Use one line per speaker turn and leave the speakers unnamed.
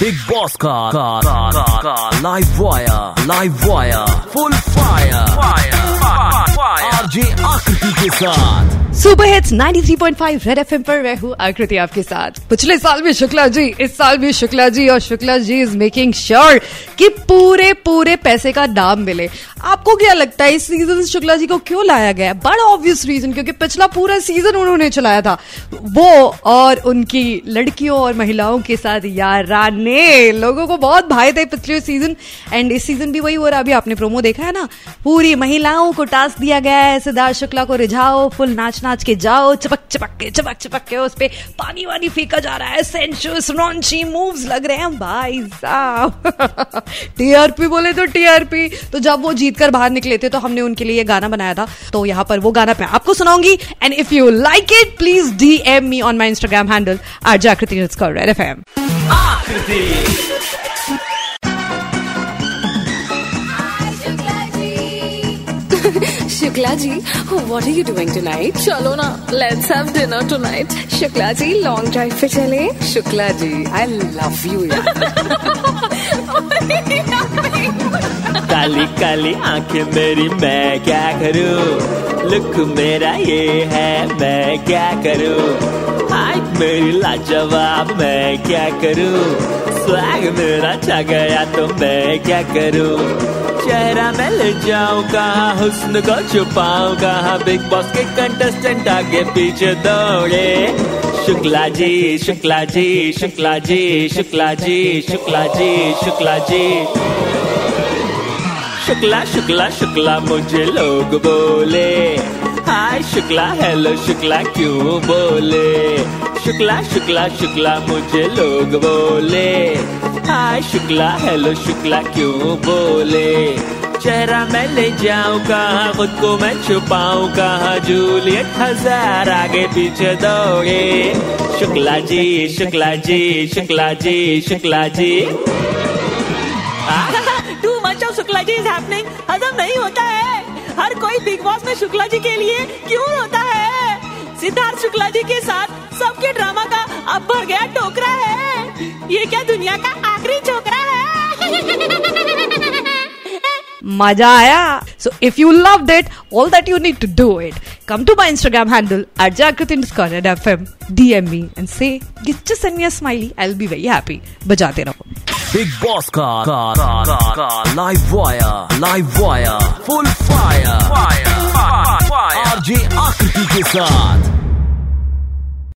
Big boss का का का का, का live wire live wire full fire RJ Aakriti के साथ
सुपर हिट्स 93.5 रेड एफएम पर मैं हूँ आकृति आपके साथ। पिछले साल भी शुक्ला जी, इस साल भी शुक्ला जी और Shukla ji is making sure कि पूरे पूरे पैसे का दाम मिले। आपको क्या लगता है इस सीज़न शुक्ला जी को क्यों लाया गया? बड़ा ऑब्वियस रीजन क्योंकि पिछला पूरा सीज़न उन्होंने चलाया था। वो और उनकी लड़कियों और महिलाओं के साथ याराने। लोगों को बहुत भाई थे पिछले सीज़न एंड इस सीज़न भी वही हो रहा अभी आपने प्रोमो देखा है ना? पूरी महिलाओं को टास्क दिया गया है, सिद्धार्थ शुक्ला को रिझाओ फुल नाच नाच के जाओ, चपक चपक के, चपक चपक के उस पे पानी वानी फेंका जा रहा है। सेंशुअस रॉन्ची मूव्स लग रहे हैं। भाई साहब। टीआरपी बोले तो टीआरपी तो जब वो जीत कर बाहर निकले थे तो हमने उनके लिए गाना बनाया था। तो यहाँ पर वो गाना मैं आपको सुनाऊँगी। And if you like it please D M me on my Instagram handle RJ Aakriti
Shukla ji what are you doing tonight चलो ना let's have dinner tonight Shukla ji long drive पे चले। Shukla ji I love you
काली काली आँखें मेरी मैं क्या करूँ? लुक मेरा ये है मैं क्या करूँ? हाइट मेरी लाजवाब मैं क्या करूँ? स्वैग मेरा छा गया तो मैं क्या करूँ? चेहरा मैं ले जाऊँ कहा हुस्न को छुपाऊं कहा बिग बॉस के कंटेस्टेंट आगे पीछे दौड़े। शुक्ला जी शुक्ला जी शुक्ला जी शुक्ला जी शुक्ला जी शुक्ला जी। शुक्ला शुक्ला शुक्ला मुझे लोग बोले। हाय, शुक्ला हेलो शुक्ला, क्यों बोले? शुक्ला शुक्ला शुक्ला, मुझे लोग बोले। हाय, शुक्ला हेलो शुक्ला, क्यों बोले? चेहरा मैं ले जाऊँ, कहाँ खुद को मैं छुपाऊं? कहा जूलियट हज़ार आगे पीछे दौड़े Shukla ji Shukla ji Shukla ji Shukla ji.
Too much of Shukla ji is happening हजम नहीं होता है। हर कोई बिग बॉस में शुक्ला जी के लिए क्यों होता है सिद्धार्थ शुक्ला जी के साथ सबके ड्रामा का अब भर गया टोकरा है ये क्या दुनिया का आखिरी छोकरा है
मज़ा आया so if you love it all that you need to do it come to my Instagram handle me and say just send me a smiley I'll be very happy बजाते रहो
बिग बॉस का live wire live wire full fire